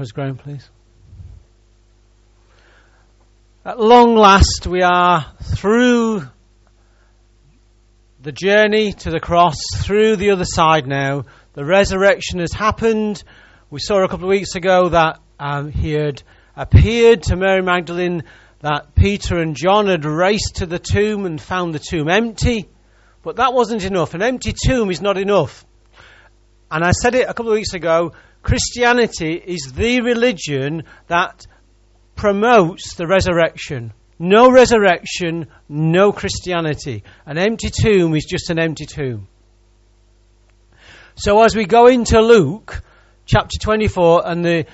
us, Graham, please. At long last, we are through the journey to the cross, through the other side now. The resurrection has happened. We saw a couple of weeks ago that um, he had appeared to Mary Magdalene, that Peter and John had raced to the tomb and found the tomb empty. But that wasn't enough. An empty tomb is not enough. And I said it a couple of weeks ago Christianity is the religion that promotes the resurrection. No resurrection, no Christianity. An empty tomb is just an empty tomb. So as we go into Luke chapter 24, and the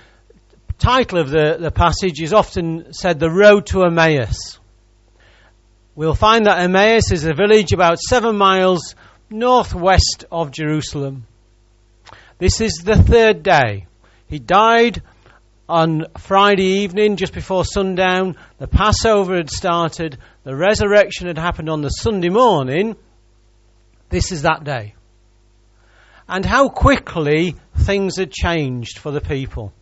title of the, the passage is often said the road to Emmaus. We'll find that Emmaus is a village about seven miles northwest of Jerusalem. This is the third day. He died on Friday evening, just before sundown. The Passover had started. The resurrection had happened on the Sunday morning. This is that day. And how quickly things had changed for the people.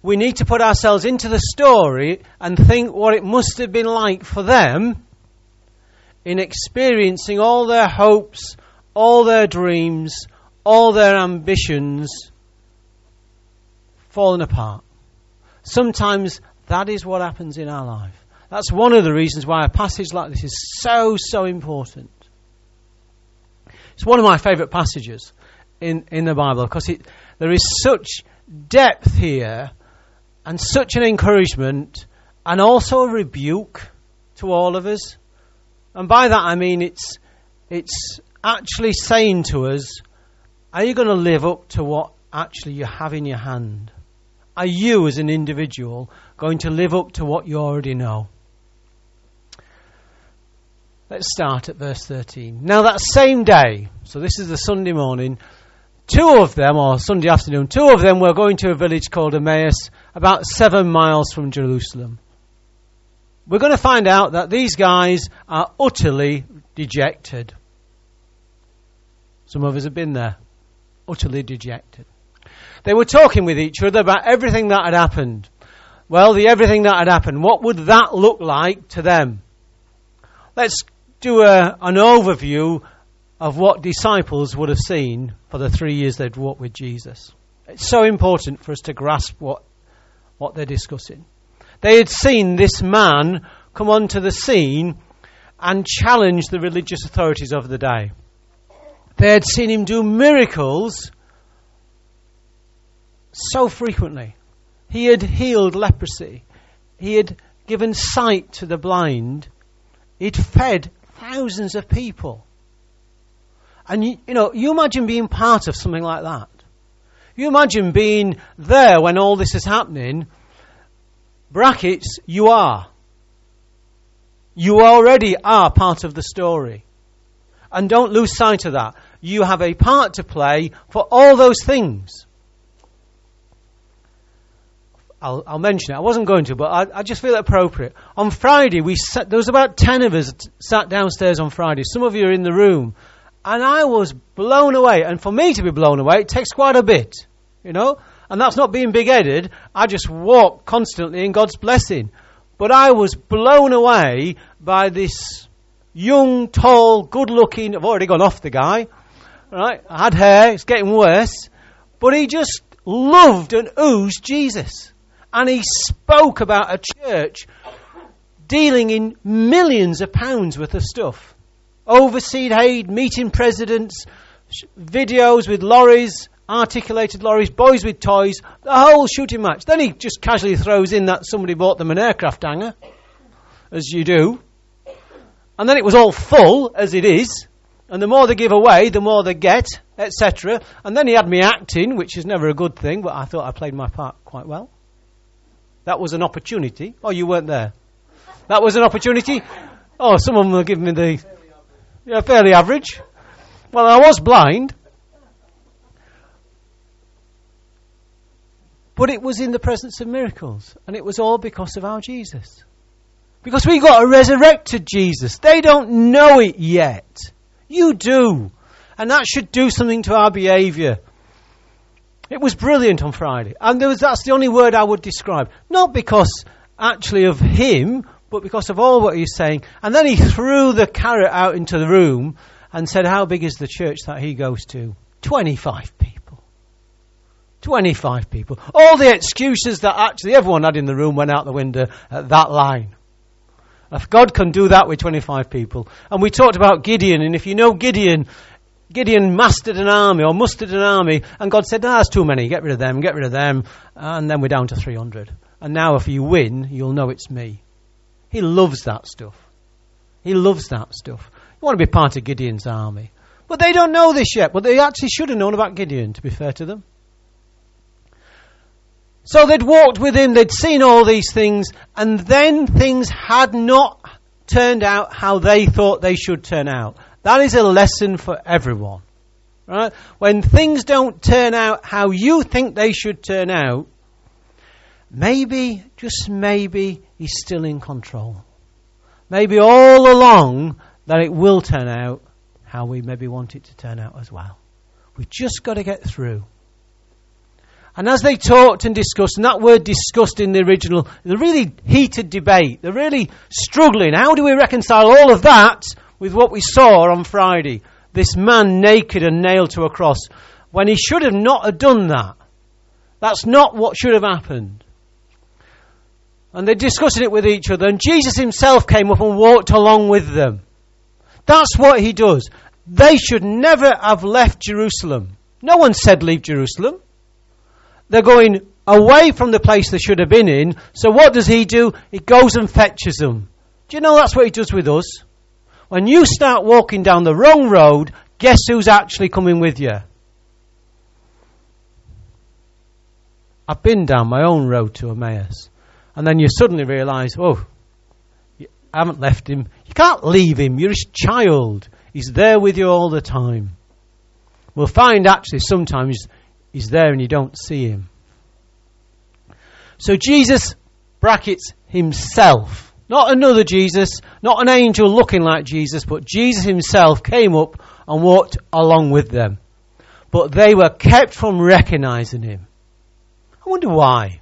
We need to put ourselves into the story and think what it must have been like for them in experiencing all their hopes, all their dreams, all their ambitions fallen apart. Sometimes that is what happens in our life. That's one of the reasons why a passage like this is so, so important. It's one of my favourite passages in, in the Bible because it, there is such depth here and such an encouragement and also a rebuke to all of us. And by that I mean it's, it's actually saying to us, are you going to live up to what actually you have in your hand? Are you, as an individual, going to live up to what you already know? Let's start at verse 13. Now, that same day, so this is the Sunday morning, two of them, or Sunday afternoon, two of them were going to a village called Emmaus, about seven miles from Jerusalem. We're going to find out that these guys are utterly dejected. Some of us have been there utterly dejected. They were talking with each other about everything that had happened. Well, the everything that had happened, what would that look like to them? Let's do a, an overview of what disciples would have seen for the three years they'd walked with Jesus. It's so important for us to grasp what, what they're discussing. They had seen this man come onto the scene and challenge the religious authorities of the day. They had seen him do miracles so frequently. He had healed leprosy. He had given sight to the blind. He'd fed thousands of people. And you, you know, you imagine being part of something like that. You imagine being there when all this is happening. Brackets, you are. You already are part of the story. And don't lose sight of that. You have a part to play for all those things. I'll, I'll mention it. I wasn't going to, but I, I just feel appropriate. On Friday, we sat, there was about ten of us sat downstairs on Friday. Some of you are in the room. And I was blown away. And for me to be blown away, it takes quite a bit, you know? And that's not being big headed. I just walk constantly in God's blessing. But I was blown away by this young, tall, good looking, I've already gone off the guy, right? I had hair, it's getting worse, but he just loved and oozed Jesus. And he spoke about a church dealing in millions of pounds worth of stuff. Overseed aid, meeting presidents, videos with lorries, articulated lorries, boys with toys, the whole shooting match. Then he just casually throws in that somebody bought them an aircraft hangar, as you do. And then it was all full, as it is. And the more they give away, the more they get, etc. And then he had me acting, which is never a good thing, but I thought I played my part quite well. That was an opportunity. Oh, you weren't there. That was an opportunity. Oh, some of them were giving me the yeah, fairly average. Well, I was blind. But it was in the presence of miracles. And it was all because of our Jesus. Because we got a resurrected Jesus. They don't know it yet. You do. And that should do something to our behavior. It was brilliant on Friday. And was, that's the only word I would describe. Not because actually of him, but because of all what he's saying. And then he threw the carrot out into the room and said, How big is the church that he goes to? 25 people. 25 people. All the excuses that actually everyone had in the room went out the window at that line. If God can do that with 25 people. And we talked about Gideon, and if you know Gideon, Gideon mastered an army or mustered an army, and God said, "No, that's too many. Get rid of them. Get rid of them." And then we're down to 300. And now, if you win, you'll know it's me. He loves that stuff. He loves that stuff. You want to be part of Gideon's army, but they don't know this yet. But they actually should have known about Gideon. To be fair to them. So they'd walked with him, they'd seen all these things, and then things had not turned out how they thought they should turn out. That is a lesson for everyone. Right? When things don't turn out how you think they should turn out, maybe, just maybe, he's still in control. Maybe all along that it will turn out how we maybe want it to turn out as well. We've just got to get through. And as they talked and discussed, and that word discussed in the original, the really heated debate, they're really struggling. How do we reconcile all of that with what we saw on Friday. This man naked and nailed to a cross when he should have not have done that. That's not what should have happened. And they're discussing it with each other, and Jesus himself came up and walked along with them. That's what he does. They should never have left Jerusalem. No one said leave Jerusalem. They're going away from the place they should have been in. So what does he do? He goes and fetches them. Do you know that's what he does with us? When you start walking down the wrong road, guess who's actually coming with you? I've been down my own road to Emmaus. And then you suddenly realise, oh, I haven't left him. You can't leave him. You're his child. He's there with you all the time. We'll find actually sometimes he's there and you don't see him. So Jesus brackets himself not another Jesus, not an angel looking like Jesus, but Jesus himself came up and walked along with them. But they were kept from recognizing him. I wonder why.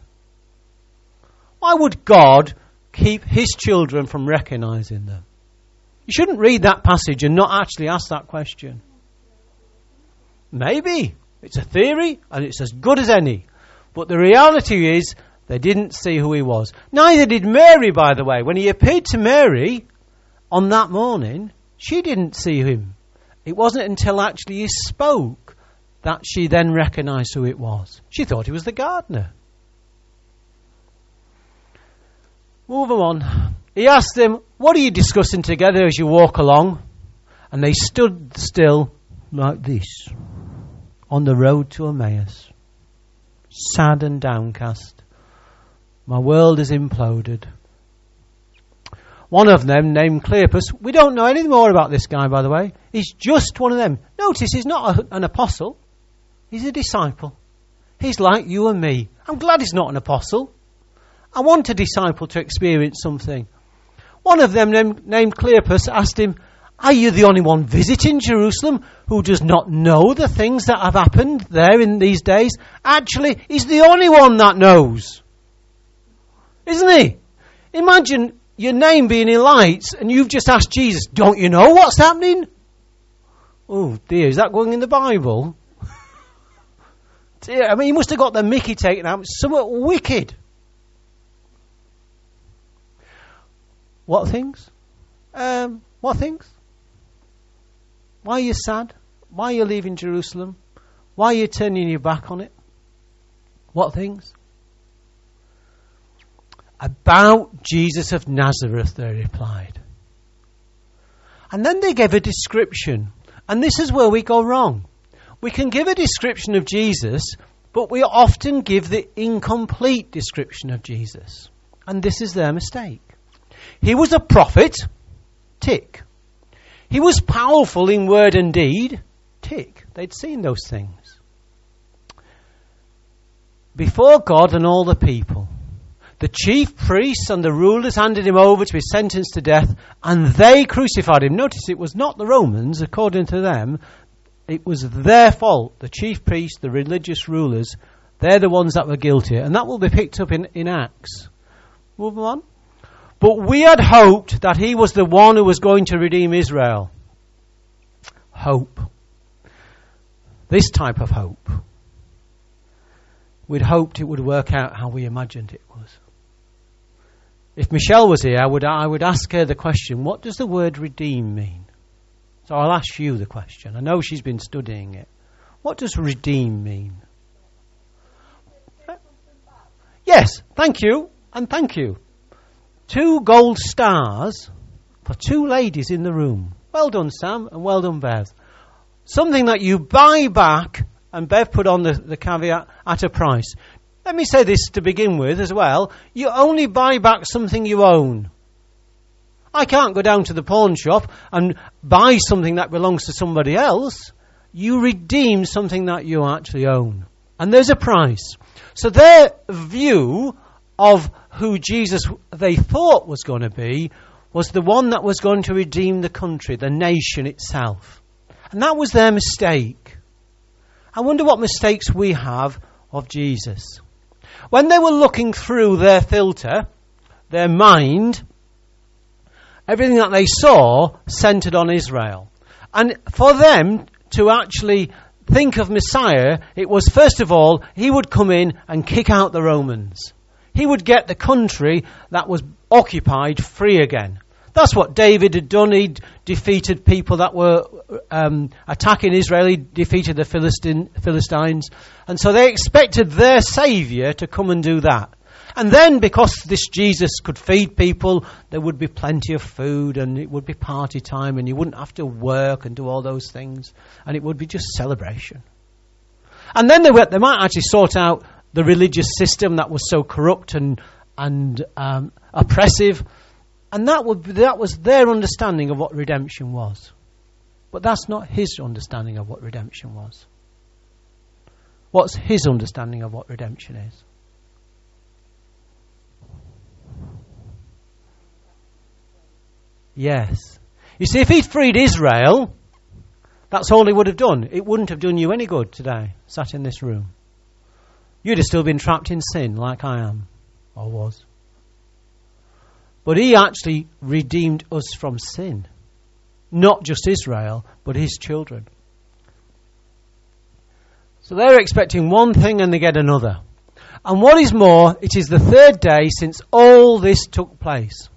Why would God keep his children from recognizing them? You shouldn't read that passage and not actually ask that question. Maybe. It's a theory and it's as good as any. But the reality is they didn't see who he was. Neither did Mary, by the way. When he appeared to Mary on that morning, she didn't see him. It wasn't until actually he spoke that she then recognized who it was. She thought he was the gardener. Moving on. He asked them, What are you discussing together as you walk along? And they stood still like this on the road to Emmaus, sad and downcast. My world is imploded. One of them, named Cleopas, we don't know anything more about this guy, by the way. He's just one of them. Notice he's not a, an apostle, he's a disciple. He's like you and me. I'm glad he's not an apostle. I want a disciple to experience something. One of them, named Cleopas, asked him, Are you the only one visiting Jerusalem who does not know the things that have happened there in these days? Actually, he's the only one that knows. Isn't he? Imagine your name being in lights and you've just asked Jesus, Don't you know what's happening? Oh dear, is that going in the Bible? dear, I mean, he must have got the Mickey taken out. Somewhat wicked. What things? Um, what things? Why are you sad? Why are you leaving Jerusalem? Why are you turning your back on it? What things? About Jesus of Nazareth, they replied. And then they gave a description. And this is where we go wrong. We can give a description of Jesus, but we often give the incomplete description of Jesus. And this is their mistake. He was a prophet, tick. He was powerful in word and deed, tick. They'd seen those things. Before God and all the people, the chief priests and the rulers handed him over to be sentenced to death, and they crucified him. Notice it was not the Romans, according to them. it was their fault. The chief priests, the religious rulers, they're the ones that were guilty. And that will be picked up in, in Acts. Move on. But we had hoped that he was the one who was going to redeem Israel. Hope. This type of hope. We'd hoped it would work out how we imagined it was. If Michelle was here, I would, I would ask her the question what does the word redeem mean? So I'll ask you the question. I know she's been studying it. What does redeem mean? Yes, thank you, and thank you. Two gold stars for two ladies in the room. Well done, Sam, and well done, Bev. Something that you buy back, and Bev put on the, the caveat, at a price. Let me say this to begin with as well. You only buy back something you own. I can't go down to the pawn shop and buy something that belongs to somebody else. You redeem something that you actually own. And there's a price. So their view of who Jesus they thought was going to be was the one that was going to redeem the country, the nation itself. And that was their mistake. I wonder what mistakes we have of Jesus. When they were looking through their filter, their mind, everything that they saw centered on Israel. And for them to actually think of Messiah, it was first of all, he would come in and kick out the Romans. He would get the country that was occupied free again. That's what David had done. He defeated people that were um, attacking Israel. He defeated the Philistine, Philistines. And so they expected their Saviour to come and do that. And then, because this Jesus could feed people, there would be plenty of food and it would be party time and you wouldn't have to work and do all those things. And it would be just celebration. And then they, were, they might actually sort out the religious system that was so corrupt and, and um, oppressive. And that, would, that was their understanding of what redemption was. But that's not his understanding of what redemption was. What's his understanding of what redemption is? Yes. You see, if he'd freed Israel, that's all he would have done. It wouldn't have done you any good today, sat in this room. You'd have still been trapped in sin like I am, or was. But he actually redeemed us from sin. Not just Israel, but his children. So they're expecting one thing and they get another. And what is more, it is the third day since all this took place.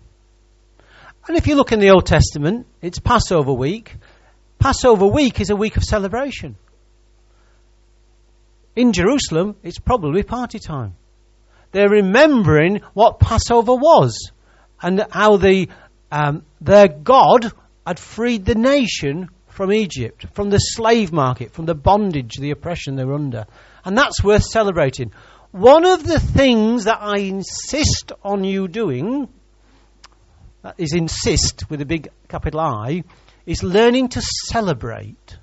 And if you look in the Old Testament, it's Passover week. Passover week is a week of celebration. In Jerusalem, it's probably party time. They're remembering what Passover was and how the, um, their God had freed the nation from Egypt, from the slave market, from the bondage, the oppression they were under. And that's worth celebrating. One of the things that I insist on you doing, that is insist with a big capital I, is learning to celebrate.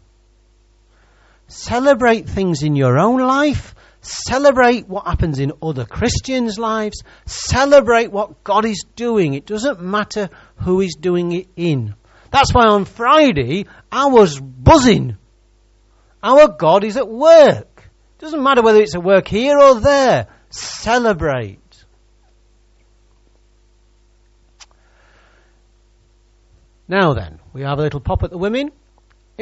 Celebrate things in your own life. Celebrate what happens in other Christians' lives. Celebrate what God is doing. It doesn't matter who is doing it in. That's why on Friday I was buzzing. Our God is at work. It Doesn't matter whether it's at work here or there. Celebrate. Now then, we have a little pop at the women.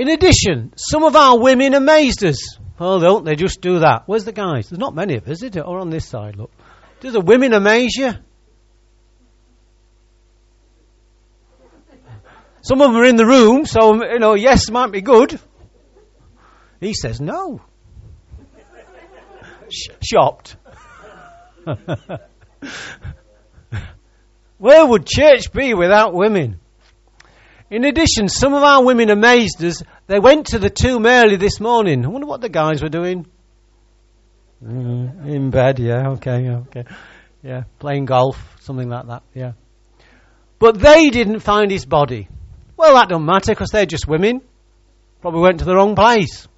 In addition, some of our women amazed us. Oh, don't they just do that? Where's the guys? There's not many of us, is there? Or on this side, look. Do the women amaze you? Some of them are in the room, so, you know, yes might be good. He says no. Sh- shocked. Where would church be without women? In addition, some of our women amazed us. They went to the tomb early this morning. I wonder what the guys were doing. Mm, in bed, yeah, okay, okay. Yeah, playing golf, something like that, yeah. But they didn't find his body. Well, that don't matter because they're just women. Probably went to the wrong place.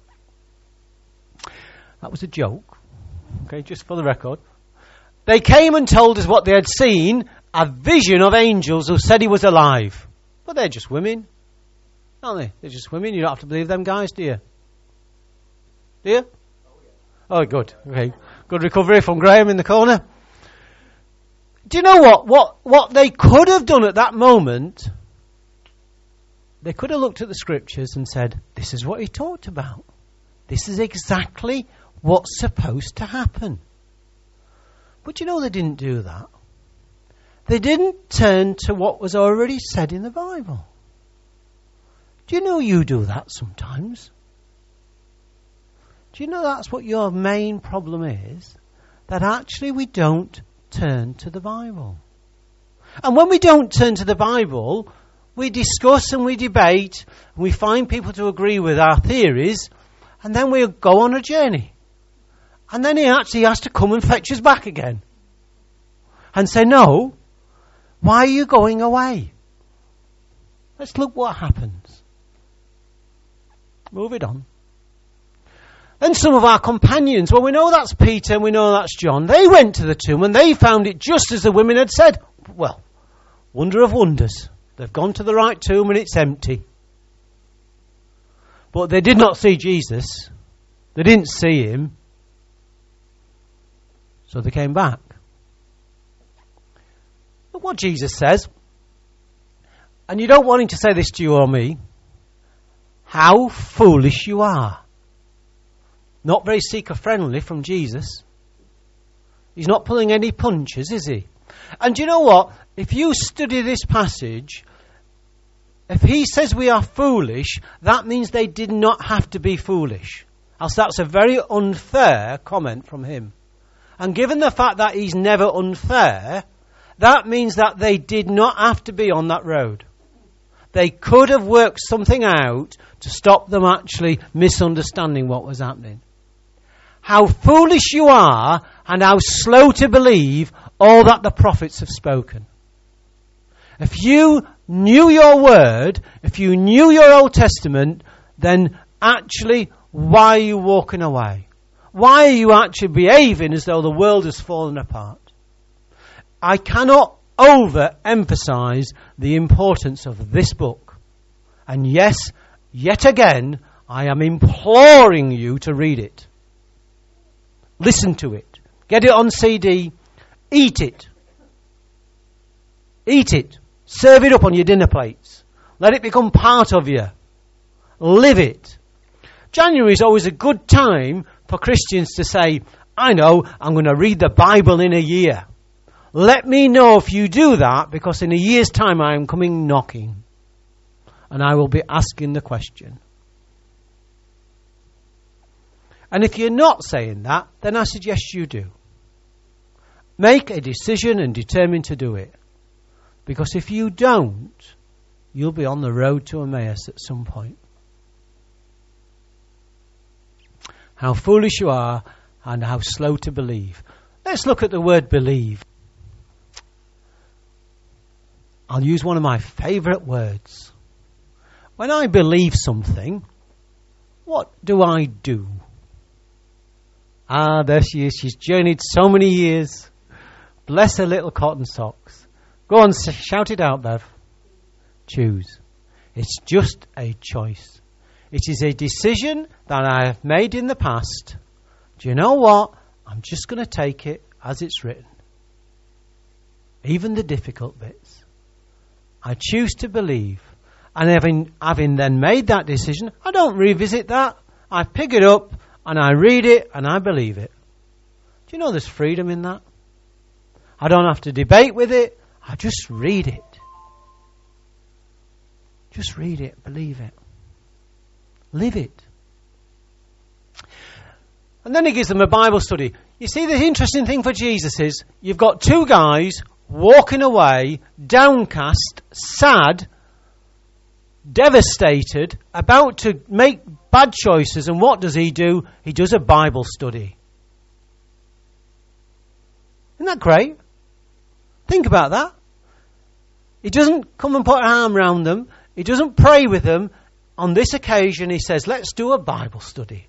That was a joke. Okay, just for the record. They came and told us what they had seen a vision of angels who said he was alive. But they're just women, aren't they? They're just women. You don't have to believe them guys, do you? Do you? Oh, oh, good. Okay. Good recovery from Graham in the corner. Do you know what? What, what they could have done at that moment, they could have looked at the scriptures and said, this is what he talked about. This is exactly what's supposed to happen. But you know they didn't do that. They didn't turn to what was already said in the Bible. Do you know you do that sometimes? Do you know that's what your main problem is? That actually we don't turn to the Bible. And when we don't turn to the Bible, we discuss and we debate, and we find people to agree with our theories, and then we go on a journey. And then he actually has to come and fetch us back again. And say, no, why are you going away? Let's look what happens. Move it on. Then some of our companions, well, we know that's Peter and we know that's John. They went to the tomb and they found it just as the women had said. Well, wonder of wonders. They've gone to the right tomb and it's empty. But they did not see Jesus. They didn't see him. So they came back. What Jesus says. And you don't want him to say this to you or me. How foolish you are. Not very seeker friendly from Jesus. He's not pulling any punches, is he? And you know what? If you study this passage, if he says we are foolish, that means they did not have to be foolish. Else that's a very unfair comment from him. And given the fact that he's never unfair, that means that they did not have to be on that road. They could have worked something out to stop them actually misunderstanding what was happening. How foolish you are and how slow to believe all that the prophets have spoken. If you knew your word, if you knew your Old Testament, then actually, why are you walking away? Why are you actually behaving as though the world has fallen apart? I cannot overemphasize the importance of this book. And yes, yet again, I am imploring you to read it. Listen to it. Get it on CD. Eat it. Eat it. Serve it up on your dinner plates. Let it become part of you. Live it. January is always a good time for Christians to say, I know I'm going to read the Bible in a year. Let me know if you do that because in a year's time I am coming knocking and I will be asking the question. And if you're not saying that, then I suggest you do. Make a decision and determine to do it. Because if you don't, you'll be on the road to Emmaus at some point. How foolish you are and how slow to believe. Let's look at the word believe. I'll use one of my favourite words. When I believe something, what do I do? Ah, there she is. She's journeyed so many years. Bless her little cotton socks. Go on, shout it out, Bev. Choose. It's just a choice. It is a decision that I have made in the past. Do you know what? I'm just going to take it as it's written. Even the difficult bits. I choose to believe. And having, having then made that decision, I don't revisit that. I pick it up and I read it and I believe it. Do you know there's freedom in that? I don't have to debate with it. I just read it. Just read it, believe it, live it. And then he gives them a Bible study. You see, the interesting thing for Jesus is you've got two guys walking away, downcast, sad, devastated, about to make bad choices. And what does he do? He does a Bible study. Isn't that great? Think about that. He doesn't come and put an arm around them. He doesn't pray with them. On this occasion, he says, let's do a Bible study.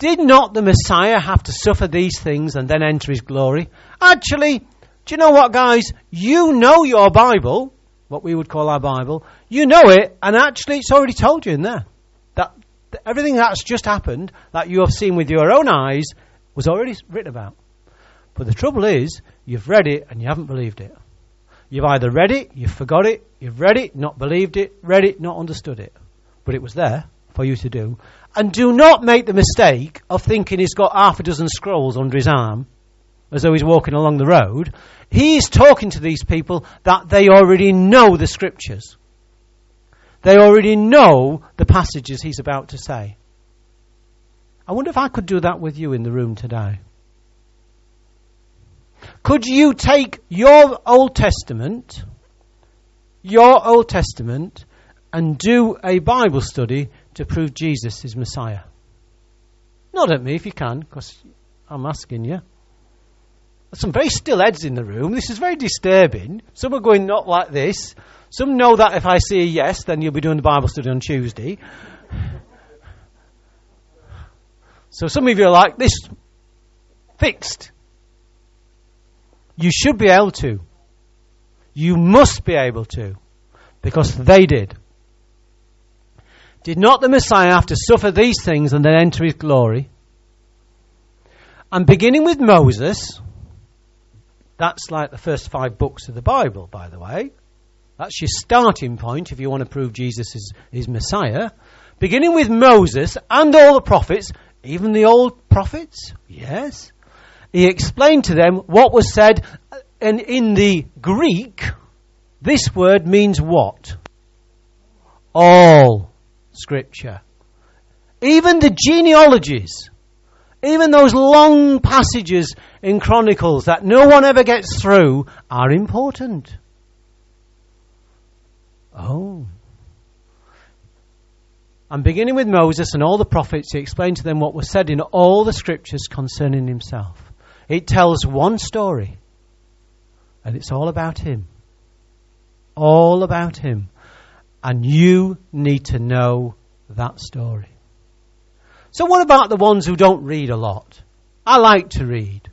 Did not the Messiah have to suffer these things and then enter his glory? Actually, do you know what, guys? You know your Bible, what we would call our Bible. You know it, and actually, it's already told you in there that everything that's just happened, that you have seen with your own eyes, was already written about. But the trouble is, you've read it and you haven't believed it. You've either read it, you've forgot it, you've read it, not believed it, read it, not understood it. But it was there for you to do. And do not make the mistake of thinking he's got half a dozen scrolls under his arm as though he's walking along the road. He's talking to these people that they already know the scriptures. They already know the passages he's about to say. I wonder if I could do that with you in the room today. Could you take your Old Testament, your Old Testament, and do a Bible study to prove Jesus is Messiah? Not at me if you can, because I'm asking you. There's some very still heads in the room. This is very disturbing. Some are going not like this. Some know that if I say yes, then you'll be doing the Bible study on Tuesday. So some of you are like, this fixed. You should be able to. You must be able to. Because they did. Did not the Messiah have to suffer these things and then enter his glory? And beginning with Moses, that's like the first five books of the Bible, by the way. That's your starting point if you want to prove Jesus is, is Messiah. Beginning with Moses and all the prophets, even the old prophets, yes. He explained to them what was said, and in the Greek, this word means what? All Scripture. Even the genealogies, even those long passages in Chronicles that no one ever gets through are important. Oh. And beginning with Moses and all the prophets, he explained to them what was said in all the scriptures concerning himself. It tells one story, and it's all about him. All about him. And you need to know that story. So, what about the ones who don't read a lot? I like to read.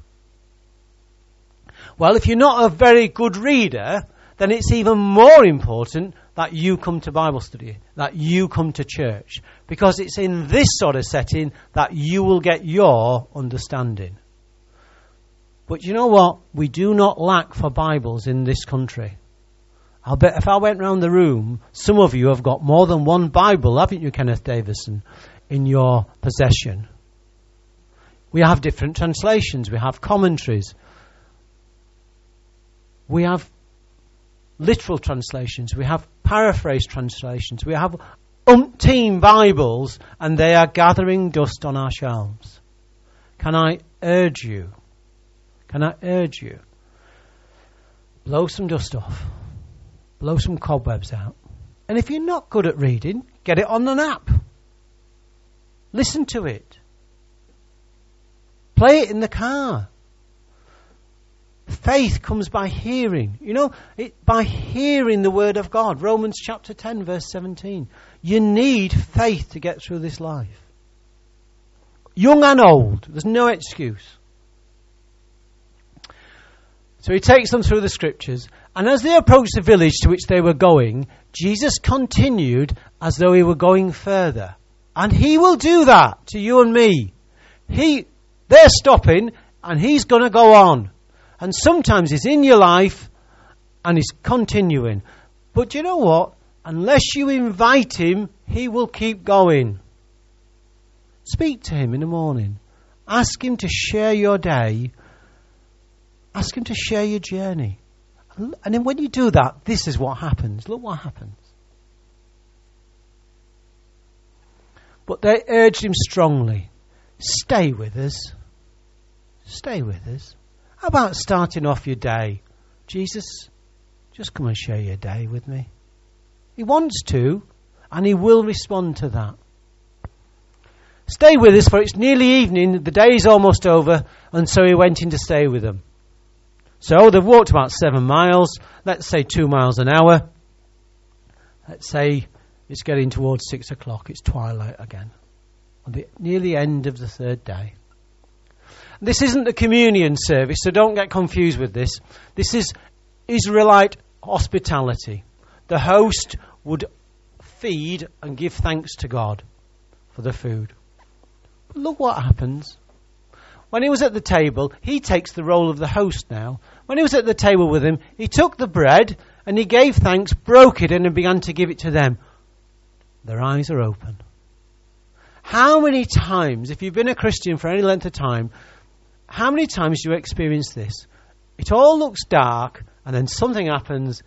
Well, if you're not a very good reader, then it's even more important that you come to Bible study, that you come to church, because it's in this sort of setting that you will get your understanding. But you know what? We do not lack for Bibles in this country. I'll bet if I went round the room, some of you have got more than one Bible, haven't you, Kenneth Davison, in your possession? We have different translations, we have commentaries, we have literal translations, we have paraphrase translations, we have umpteen Bibles, and they are gathering dust on our shelves. Can I urge you? Can I urge you? Blow some dust off, blow some cobwebs out. And if you're not good at reading, get it on an app. Listen to it. Play it in the car. Faith comes by hearing. You know, it, by hearing the word of God. Romans chapter 10, verse 17. You need faith to get through this life. Young and old, there's no excuse. So he takes them through the scriptures, and as they approached the village to which they were going, Jesus continued as though he were going further. And he will do that to you and me. He, they're stopping, and he's going to go on. And sometimes it's in your life and it's continuing. But you know what? Unless you invite him, he will keep going. Speak to him in the morning. Ask him to share your day. Ask him to share your journey. And then when you do that, this is what happens. Look what happens. But they urged him strongly stay with us. Stay with us. How about starting off your day? Jesus, just come and share your day with me. He wants to, and he will respond to that. Stay with us, for it's nearly evening, the day is almost over, and so he went in to stay with them. So they've walked about seven miles, let's say two miles an hour. Let's say it's getting towards six o'clock, it's twilight again. On the near the end of the third day. This isn't a communion service, so don't get confused with this. This is Israelite hospitality. The host would feed and give thanks to God for the food. But look what happens. When he was at the table, he takes the role of the host now. When he was at the table with him, he took the bread and he gave thanks, broke it, and began to give it to them. Their eyes are open. How many times, if you've been a Christian for any length of time, how many times do you experience this? It all looks dark, and then something happens,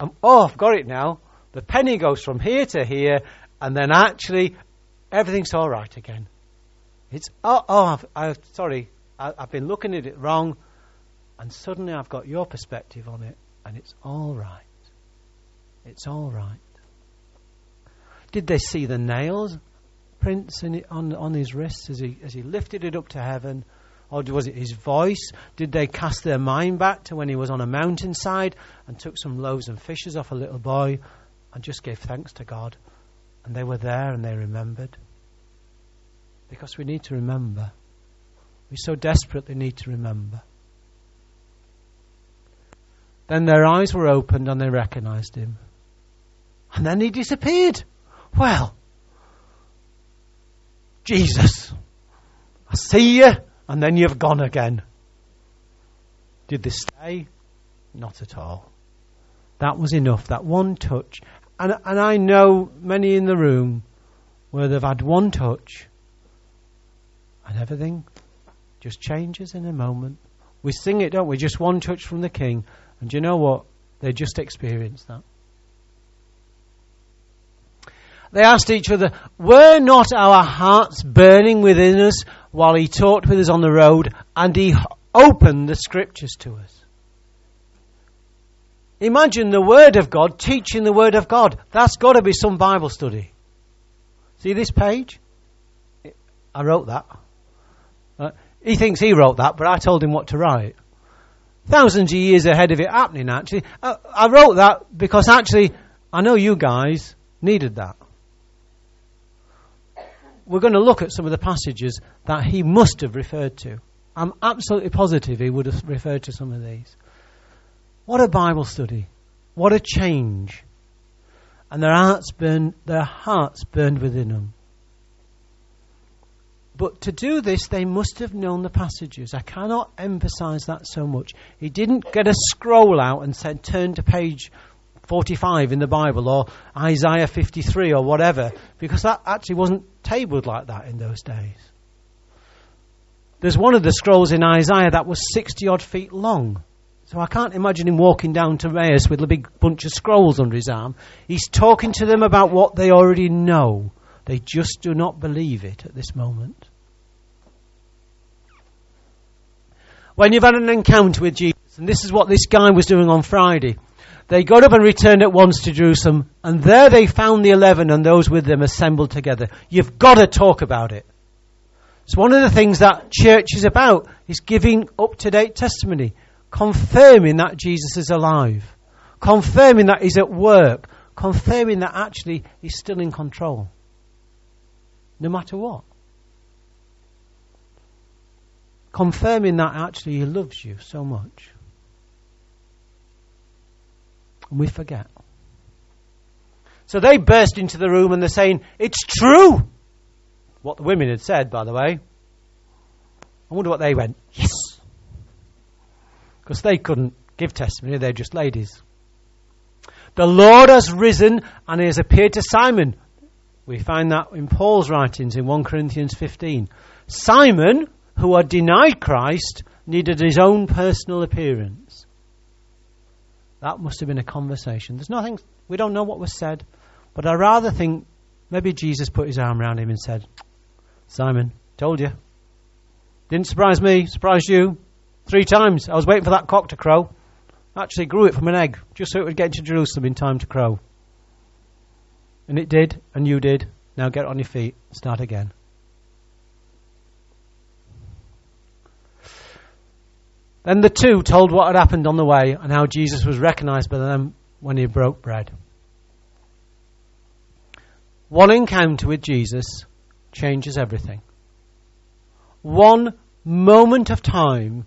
and oh, I've got it now. The penny goes from here to here, and then actually everything's all right again. It's oh, oh I've sorry, I, I've been looking at it wrong, and suddenly I've got your perspective on it, and it's all right. It's all right. Did they see the nails prints it, on on his wrists as he as he lifted it up to heaven? Or was it his voice? Did they cast their mind back to when he was on a mountainside and took some loaves and fishes off a little boy and just gave thanks to God? And they were there and they remembered. Because we need to remember. We so desperately need to remember. Then their eyes were opened and they recognized him. And then he disappeared. Well, Jesus, I see you, and then you've gone again. Did they stay? Not at all. That was enough, that one touch. And, and I know many in the room where they've had one touch and everything just changes in a moment. We sing it, don't we? Just one touch from the King. And you know what? They just experienced that. They asked each other, Were not our hearts burning within us while he talked with us on the road and he opened the scriptures to us? Imagine the Word of God teaching the Word of God. That's got to be some Bible study. See this page? I wrote that. Uh, he thinks he wrote that, but I told him what to write. Thousands of years ahead of it happening, actually. Uh, I wrote that because actually, I know you guys needed that we're going to look at some of the passages that he must have referred to. I'm absolutely positive he would have referred to some of these. What a Bible study. What a change. And their hearts burned, their hearts burned within them. But to do this, they must have known the passages. I cannot emphasize that so much. He didn't get a scroll out and said, turn to page 45 in the Bible or Isaiah 53 or whatever, because that actually wasn't tabled like that in those days. There's one of the scrolls in Isaiah that was 60 odd feet long. So I can't imagine him walking down to Emmaus with a big bunch of scrolls under his arm. He's talking to them about what they already know. They just do not believe it at this moment. When you've had an encounter with Jesus, and this is what this guy was doing on Friday, they got up and returned at once to Jerusalem, and there they found the eleven and those with them assembled together. You've got to talk about it. It's one of the things that church is about, is giving up-to-date testimony, confirming that Jesus is alive, confirming that he's at work, confirming that actually he's still in control, no matter what. Confirming that actually he loves you so much. And we forget. So they burst into the room and they're saying, It's true! What the women had said, by the way. I wonder what they went, Yes! Because they couldn't give testimony, they're just ladies. The Lord has risen and he has appeared to Simon. We find that in Paul's writings in 1 Corinthians 15. Simon, who had denied Christ, needed his own personal appearance. That must have been a conversation. There's nothing, we don't know what was said, but I rather think maybe Jesus put his arm around him and said, Simon, told you. Didn't surprise me, surprised you. Three times. I was waiting for that cock to crow. Actually grew it from an egg, just so it would get to Jerusalem in time to crow. And it did, and you did. Now get on your feet, start again. Then the two told what had happened on the way and how Jesus was recognized by them when he broke bread. One encounter with Jesus changes everything. One moment of time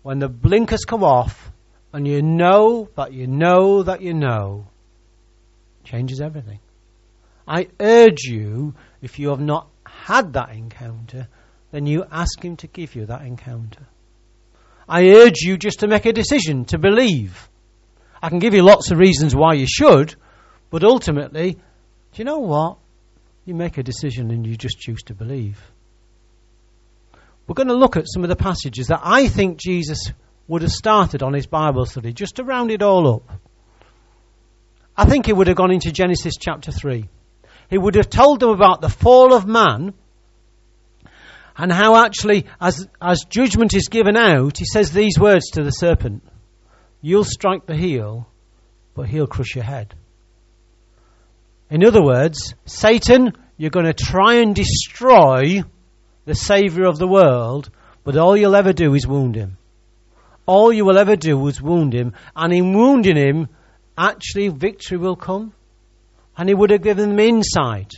when the blinkers come off and you know that you know that you know changes everything. I urge you, if you have not had that encounter, then you ask Him to give you that encounter. I urge you just to make a decision to believe. I can give you lots of reasons why you should, but ultimately, do you know what? You make a decision and you just choose to believe. We're going to look at some of the passages that I think Jesus would have started on his Bible study, just to round it all up. I think he would have gone into Genesis chapter 3. He would have told them about the fall of man and how actually, as, as judgment is given out, he says these words to the serpent You'll strike the heel, but he'll crush your head. In other words, Satan, you're going to try and destroy the Saviour of the world, but all you'll ever do is wound him. All you will ever do is wound him, and in wounding him, actually victory will come. And he would have given them insight.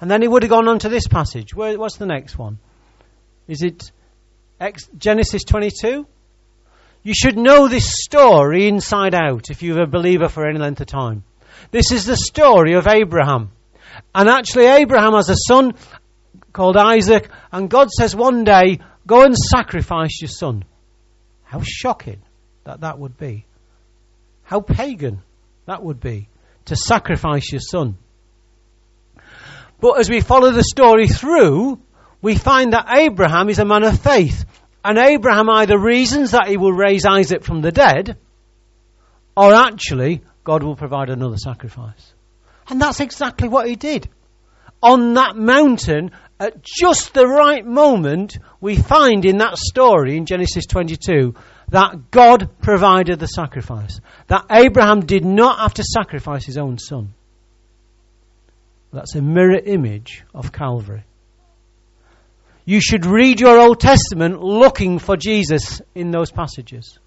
And then he would have gone on to this passage. Where, what's the next one? Is it Genesis 22? You should know this story inside out if you're a believer for any length of time. This is the story of Abraham. And actually, Abraham has a son called Isaac, and God says one day, Go and sacrifice your son. How shocking that that would be. How pagan that would be to sacrifice your son. But as we follow the story through, we find that Abraham is a man of faith. And Abraham either reasons that he will raise Isaac from the dead, or actually, God will provide another sacrifice. And that's exactly what he did. On that mountain, at just the right moment, we find in that story in Genesis 22 that God provided the sacrifice. That Abraham did not have to sacrifice his own son. That's a mirror image of Calvary. You should read your Old Testament looking for Jesus in those passages.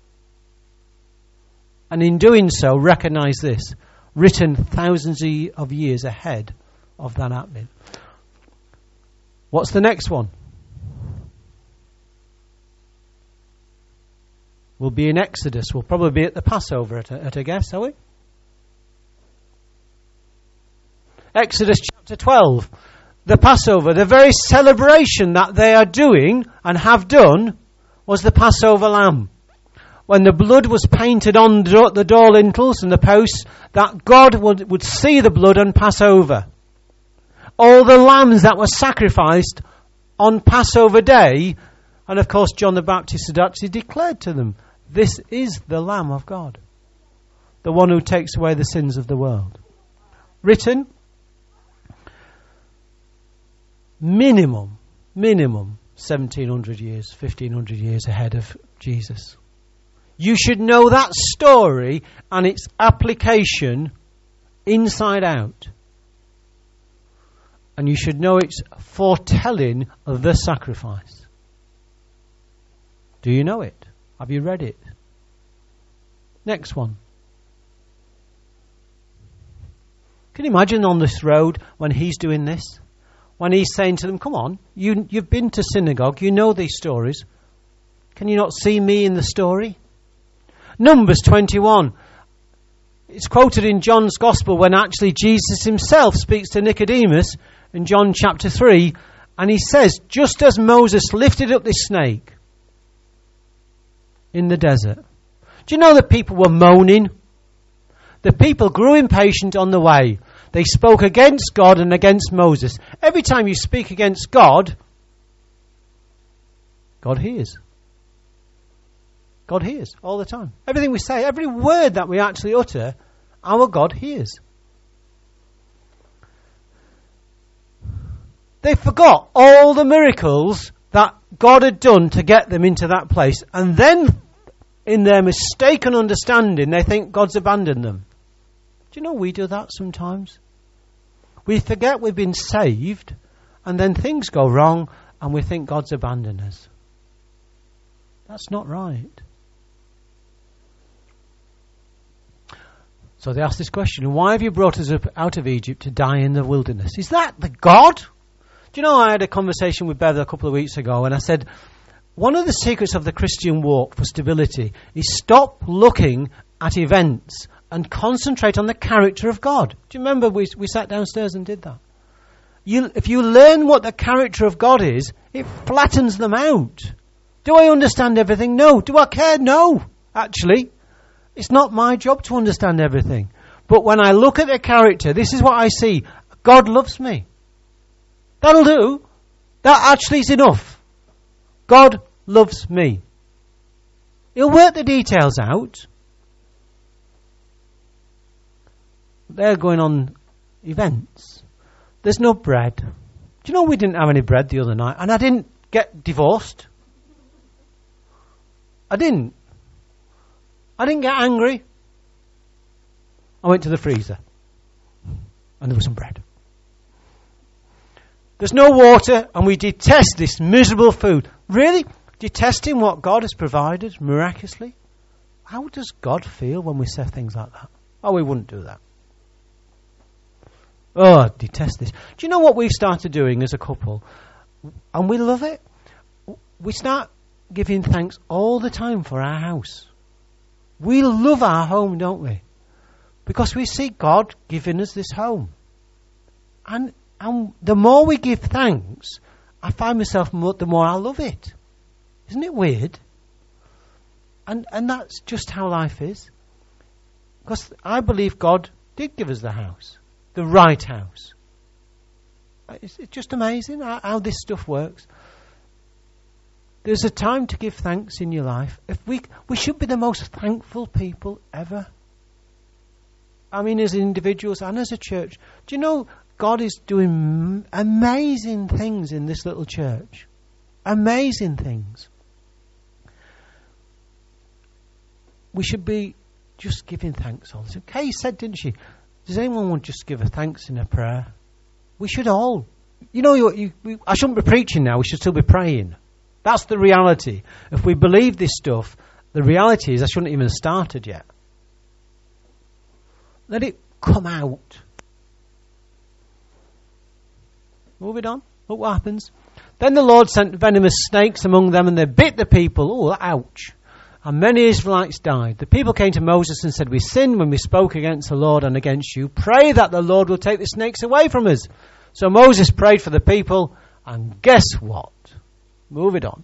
And in doing so, recognize this written thousands of years ahead of that happening. What's the next one? We'll be in Exodus. We'll probably be at the Passover at a, at a guess, are we? Exodus chapter 12 the Passover, the very celebration that they are doing and have done was the Passover lamb. When the blood was painted on the door lintels and the posts, that God would, would see the blood and pass over. All the lambs that were sacrificed on Passover day, and of course John the Baptist had actually declared to them, this is the Lamb of God, the one who takes away the sins of the world. Written minimum, minimum 1700 years, 1500 years ahead of Jesus. You should know that story and its application inside out. And you should know its foretelling of the sacrifice. Do you know it? Have you read it? Next one. Can you imagine on this road when he's doing this? when he's saying to them, Come on, you, you've been to synagogue, you know these stories. Can you not see me in the story? Numbers 21. It's quoted in John's Gospel when actually Jesus himself speaks to Nicodemus in John chapter 3, and he says, Just as Moses lifted up this snake in the desert. Do you know that people were moaning? The people grew impatient on the way. They spoke against God and against Moses. Every time you speak against God, God hears. God hears all the time. Everything we say, every word that we actually utter, our God hears. They forgot all the miracles that God had done to get them into that place. And then, in their mistaken understanding, they think God's abandoned them. Do you know we do that sometimes? We forget we've been saved, and then things go wrong, and we think God's abandoned us. That's not right. So they ask this question Why have you brought us up out of Egypt to die in the wilderness? Is that the God? Do you know, I had a conversation with Bev a couple of weeks ago, and I said, One of the secrets of the Christian walk for stability is stop looking at events and concentrate on the character of God. Do you remember we, we sat downstairs and did that? You, if you learn what the character of God is, it flattens them out. Do I understand everything? No. Do I care? No. Actually, it's not my job to understand everything. But when I look at the character, this is what I see. God loves me. That'll do. That actually is enough. God loves me. He'll work the details out. They're going on events. There's no bread. Do you know we didn't have any bread the other night? And I didn't get divorced. I didn't. I didn't get angry. I went to the freezer. And there was some bread. There's no water, and we detest this miserable food. Really? Detesting what God has provided miraculously? How does God feel when we say things like that? Oh, we wouldn't do that. Oh, I detest this. Do you know what we've started doing as a couple? And we love it. We start giving thanks all the time for our house. We love our home, don't we? Because we see God giving us this home. And, and the more we give thanks, I find myself more, the more I love it. Isn't it weird? And, and that's just how life is. Because I believe God did give us the house the right house. Uh, it's, it's just amazing how, how this stuff works. There's a time to give thanks in your life. If we we should be the most thankful people ever. I mean, as individuals and as a church. Do you know God is doing amazing things in this little church? Amazing things. We should be just giving thanks all time. Kay said, didn't she? Does anyone want to just give a thanks in a prayer? We should all. You know, you, you, we, I shouldn't be preaching now. We should still be praying. That's the reality. If we believe this stuff, the reality is I shouldn't even have started yet. Let it come out. Moving on. Look what happens. Then the Lord sent venomous snakes among them, and they bit the people. Oh, ouch and many Israelites died. The people came to Moses and said, We sinned when we spoke against the Lord and against you. Pray that the Lord will take the snakes away from us. So Moses prayed for the people, and guess what? Move it on.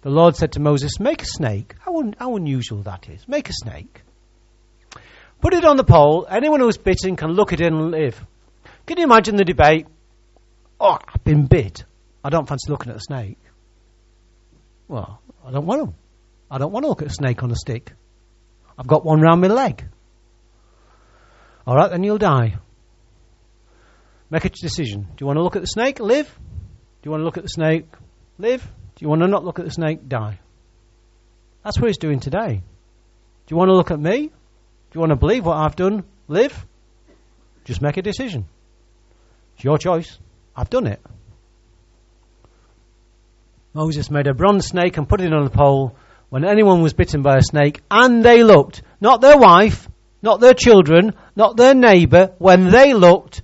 The Lord said to Moses, Make a snake. How, un- how unusual that is. Make a snake. Put it on the pole. Anyone who's bitten can look at it and live. Can you imagine the debate? Oh, I've been bit. I don't fancy looking at a snake. Well, I don't want them. I don't want to look at a snake on a stick. I've got one round my leg. All right, then you'll die. Make a decision. Do you want to look at the snake? Live. Do you want to look at the snake? Live. Do you want to not look at the snake? Die. That's what he's doing today. Do you want to look at me? Do you want to believe what I've done? Live. Just make a decision. It's your choice. I've done it. Moses made a bronze snake and put it on the pole when anyone was bitten by a snake and they looked, not their wife, not their children, not their neighbor, when they looked,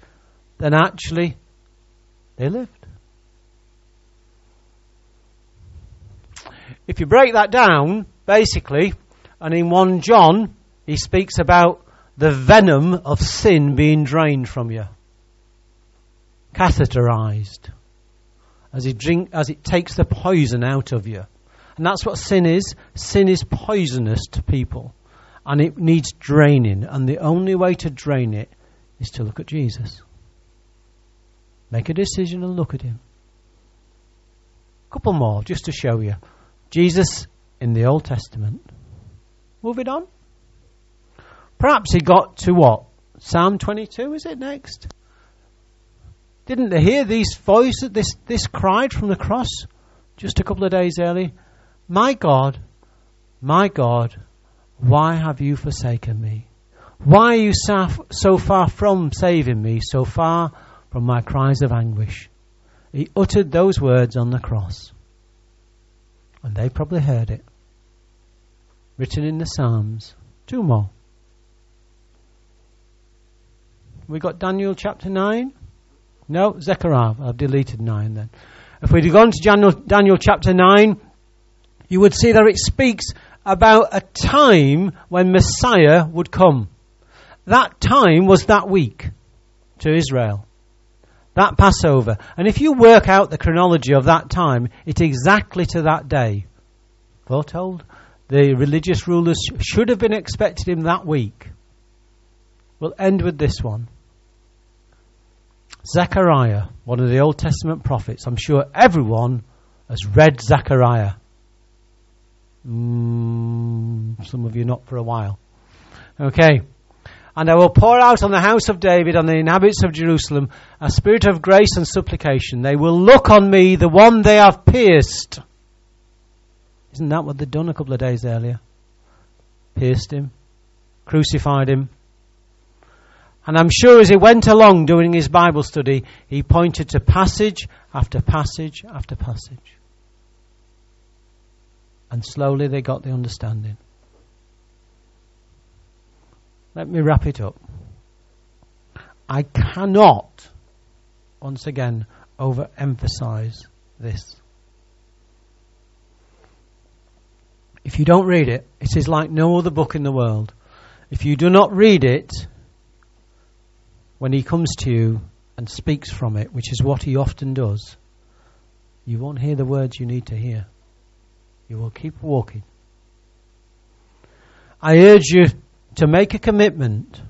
then actually they lived. If you break that down, basically, and in 1 John, he speaks about the venom of sin being drained from you, catheterized, as it, drink, as it takes the poison out of you. And that's what sin is. Sin is poisonous to people. And it needs draining. And the only way to drain it is to look at Jesus. Make a decision and look at him. A couple more just to show you. Jesus in the Old Testament. Move it on. Perhaps he got to what? Psalm 22, is it next? Didn't they hear these voices, this, this cried from the cross just a couple of days early? My God, my God, why have you forsaken me? Why are you so far from saving me, so far from my cries of anguish? He uttered those words on the cross. And they probably heard it. Written in the Psalms. Two more. We got Daniel chapter 9? No, Zechariah. I've deleted 9 then. If we'd gone to Daniel, Daniel chapter 9, you would see that it speaks about a time when Messiah would come. that time was that week to Israel. That Passover. And if you work out the chronology of that time, it's exactly to that day. Foretold. The religious rulers should have been expecting him that week. We'll end with this one. Zechariah, one of the Old Testament prophets. I'm sure everyone has read Zechariah. Mm, some of you not for a while. Okay. And I will pour out on the house of David and the inhabitants of Jerusalem a spirit of grace and supplication. They will look on me, the one they have pierced. Isn't that what they'd done a couple of days earlier? Pierced him, crucified him. And I'm sure as he went along doing his Bible study, he pointed to passage after passage after passage. And slowly they got the understanding. Let me wrap it up. I cannot, once again, overemphasize this. If you don't read it, it is like no other book in the world. If you do not read it, when he comes to you and speaks from it, which is what he often does, you won't hear the words you need to hear. You will keep walking. I urge you to make a commitment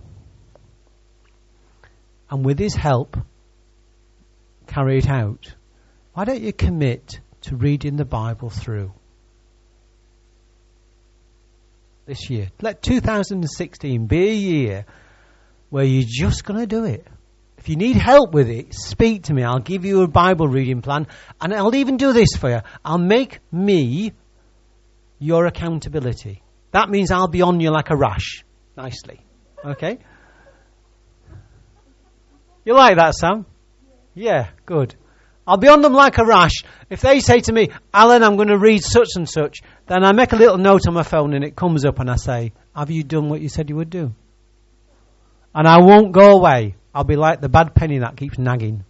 and with his help carry it out. Why don't you commit to reading the Bible through this year? Let 2016 be a year where you're just going to do it. If you need help with it, speak to me. I'll give you a Bible reading plan and I'll even do this for you. I'll make me your accountability. That means I'll be on you like a rash nicely. Okay? You like that, Sam? Yeah, good. I'll be on them like a rash. If they say to me, Alan, I'm going to read such and such, then I make a little note on my phone and it comes up and I say, Have you done what you said you would do? And I won't go away. I'll be like the bad penny that keeps nagging.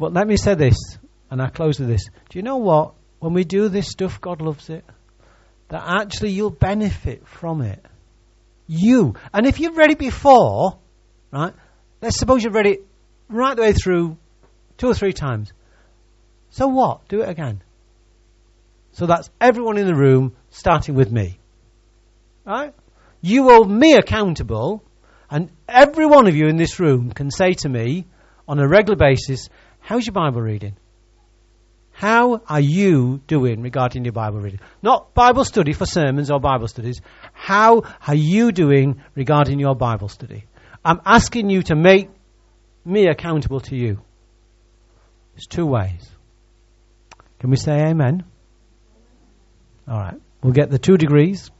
But let me say this and I close with this. Do you know what? When we do this stuff, God loves it. That actually you'll benefit from it. You. And if you've read it before, right? Let's suppose you've read it right the way through two or three times. So what? Do it again. So that's everyone in the room, starting with me. Right? You hold me accountable, and every one of you in this room can say to me on a regular basis, How's your Bible reading? How are you doing regarding your Bible reading? Not Bible study for sermons or Bible studies. How are you doing regarding your Bible study? I'm asking you to make me accountable to you. There's two ways. Can we say amen? All right. We'll get the two degrees.